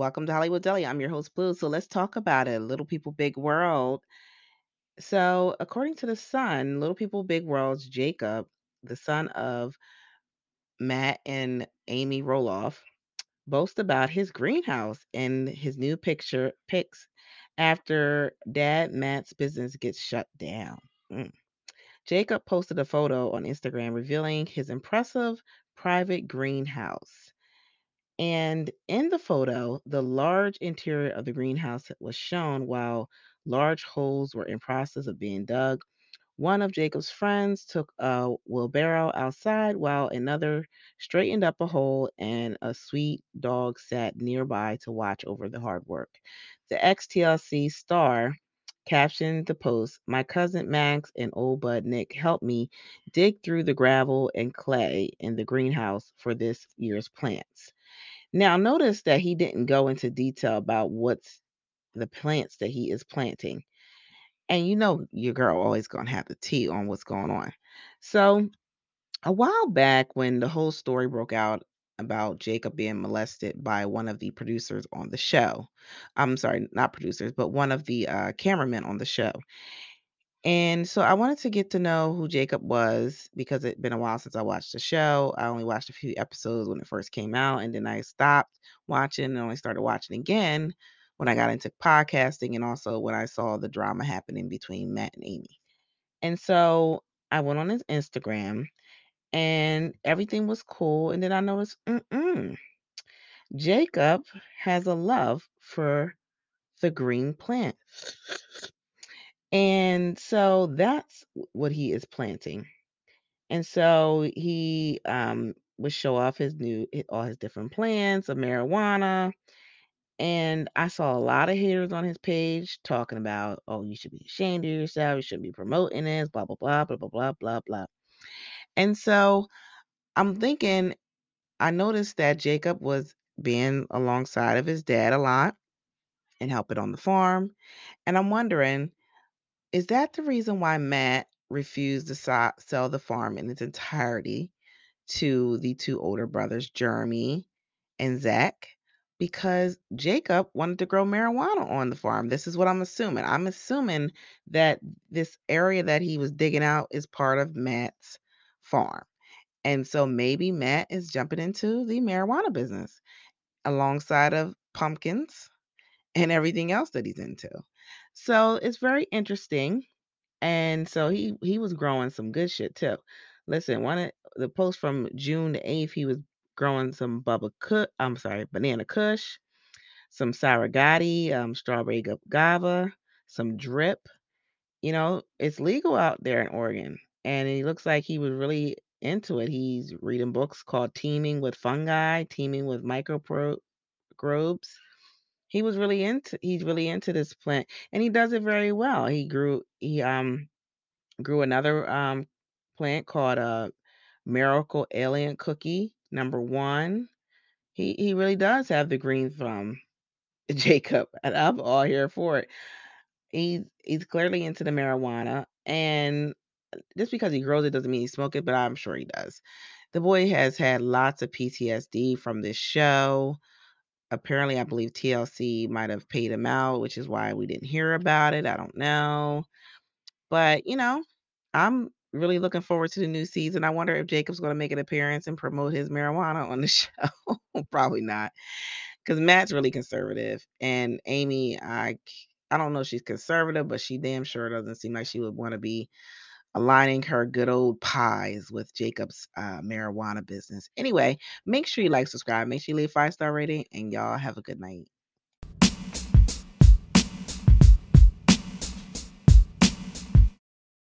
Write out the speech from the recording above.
Welcome to Hollywood Deli. I'm your host, Bleu. So let's talk about it. Little People, Big World. So, according to The Sun, Little People, Big World's Jacob, the son of Matt and Amy Roloff, boasts about his greenhouse and his new picture pics after dad Matt's business gets shut down. Mm. Jacob posted a photo on Instagram revealing his impressive private greenhouse. And in the photo, the large interior of the greenhouse was shown while large holes were in process of being dug. One of Jacob's friends took a wheelbarrow outside while another straightened up a hole and a sweet dog sat nearby to watch over the hard work. The XTLC star captioned the post, My cousin Max and old bud Nick helped me dig through the gravel and clay in the greenhouse for this year's plants. Now, notice that he didn't go into detail about what's the plants that he is planting. And you know, your girl always going to have the tea on what's going on. So, a while back, when the whole story broke out about Jacob being molested by one of the producers on the show, I'm sorry, not producers, but one of the uh, cameramen on the show. And so I wanted to get to know who Jacob was because it'd been a while since I watched the show. I only watched a few episodes when it first came out, and then I stopped watching and only started watching again when I got into podcasting and also when I saw the drama happening between Matt and Amy. And so I went on his Instagram and everything was cool. And then I noticed, mm-mm, Jacob has a love for the green plant. And so that's what he is planting. And so he um would show off his new all his different plants of marijuana. And I saw a lot of haters on his page talking about, oh, you should be ashamed of yourself, you shouldn't be promoting this, blah, blah, blah, blah, blah, blah, blah, blah. And so I'm thinking, I noticed that Jacob was being alongside of his dad a lot and helping on the farm. And I'm wondering, is that the reason why Matt refused to sell the farm in its entirety to the two older brothers, Jeremy and Zach? Because Jacob wanted to grow marijuana on the farm. This is what I'm assuming. I'm assuming that this area that he was digging out is part of Matt's farm. And so maybe Matt is jumping into the marijuana business alongside of pumpkins and everything else that he's into. So it's very interesting. And so he he was growing some good shit too. Listen, one of the post from June the 8th, he was growing some Bubba Cook, I'm sorry, Banana Kush, some Sarigati, um, Strawberry Guava, some Drip. You know, it's legal out there in Oregon. And he looks like he was really into it. He's reading books called Teaming with Fungi, Teaming with Microbes. He was really into he's really into this plant and he does it very well. He grew he um grew another um plant called a Miracle Alien Cookie number 1. He he really does have the green thumb, Jacob, and I'm all here for it. He's he's clearly into the marijuana and just because he grows it doesn't mean he smoke it, but I'm sure he does. The boy has had lots of PTSD from this show. Apparently, I believe TLC might have paid him out, which is why we didn't hear about it. I don't know. But, you know, I'm really looking forward to the new season. I wonder if Jacob's going to make an appearance and promote his marijuana on the show. Probably not. Because Matt's really conservative. And Amy, I I don't know if she's conservative, but she damn sure doesn't seem like she would want to be aligning her good old pies with Jacob's uh, marijuana business. Anyway, make sure you like, subscribe, make sure you leave five star rating, and y'all have a good night.